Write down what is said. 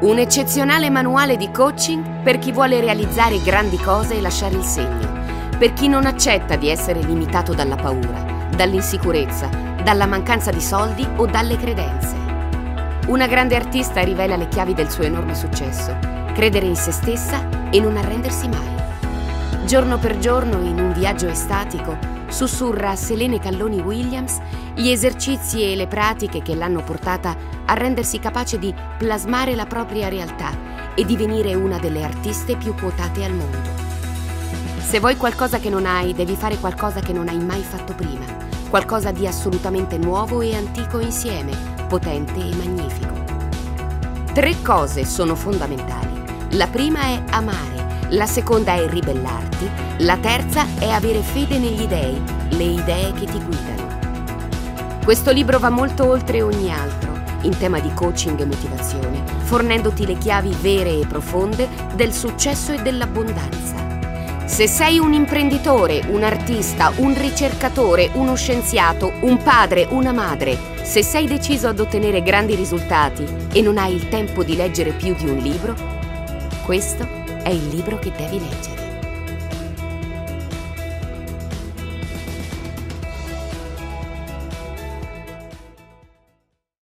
Un eccezionale manuale di coaching per chi vuole realizzare grandi cose e lasciare il segno, per chi non accetta di essere limitato dalla paura, dall'insicurezza, dalla mancanza di soldi o dalle credenze. Una grande artista rivela le chiavi del suo enorme successo, credere in se stessa e non arrendersi mai. Giorno per giorno, in un viaggio estatico, sussurra a Selene Calloni Williams gli esercizi e le pratiche che l'hanno portata a rendersi capace di plasmare la propria realtà e divenire una delle artiste più quotate al mondo. Se vuoi qualcosa che non hai, devi fare qualcosa che non hai mai fatto prima, qualcosa di assolutamente nuovo e antico insieme, potente e magnifico. Tre cose sono fondamentali. La prima è amare, la seconda è ribellarti, la terza è avere fede negli dei, le idee che ti guidano. Questo libro va molto oltre ogni altro in tema di coaching e motivazione, fornendoti le chiavi vere e profonde del successo e dell'abbondanza. Se sei un imprenditore, un artista, un ricercatore, uno scienziato, un padre, una madre, se sei deciso ad ottenere grandi risultati e non hai il tempo di leggere più di un libro, questo è il libro che devi leggere.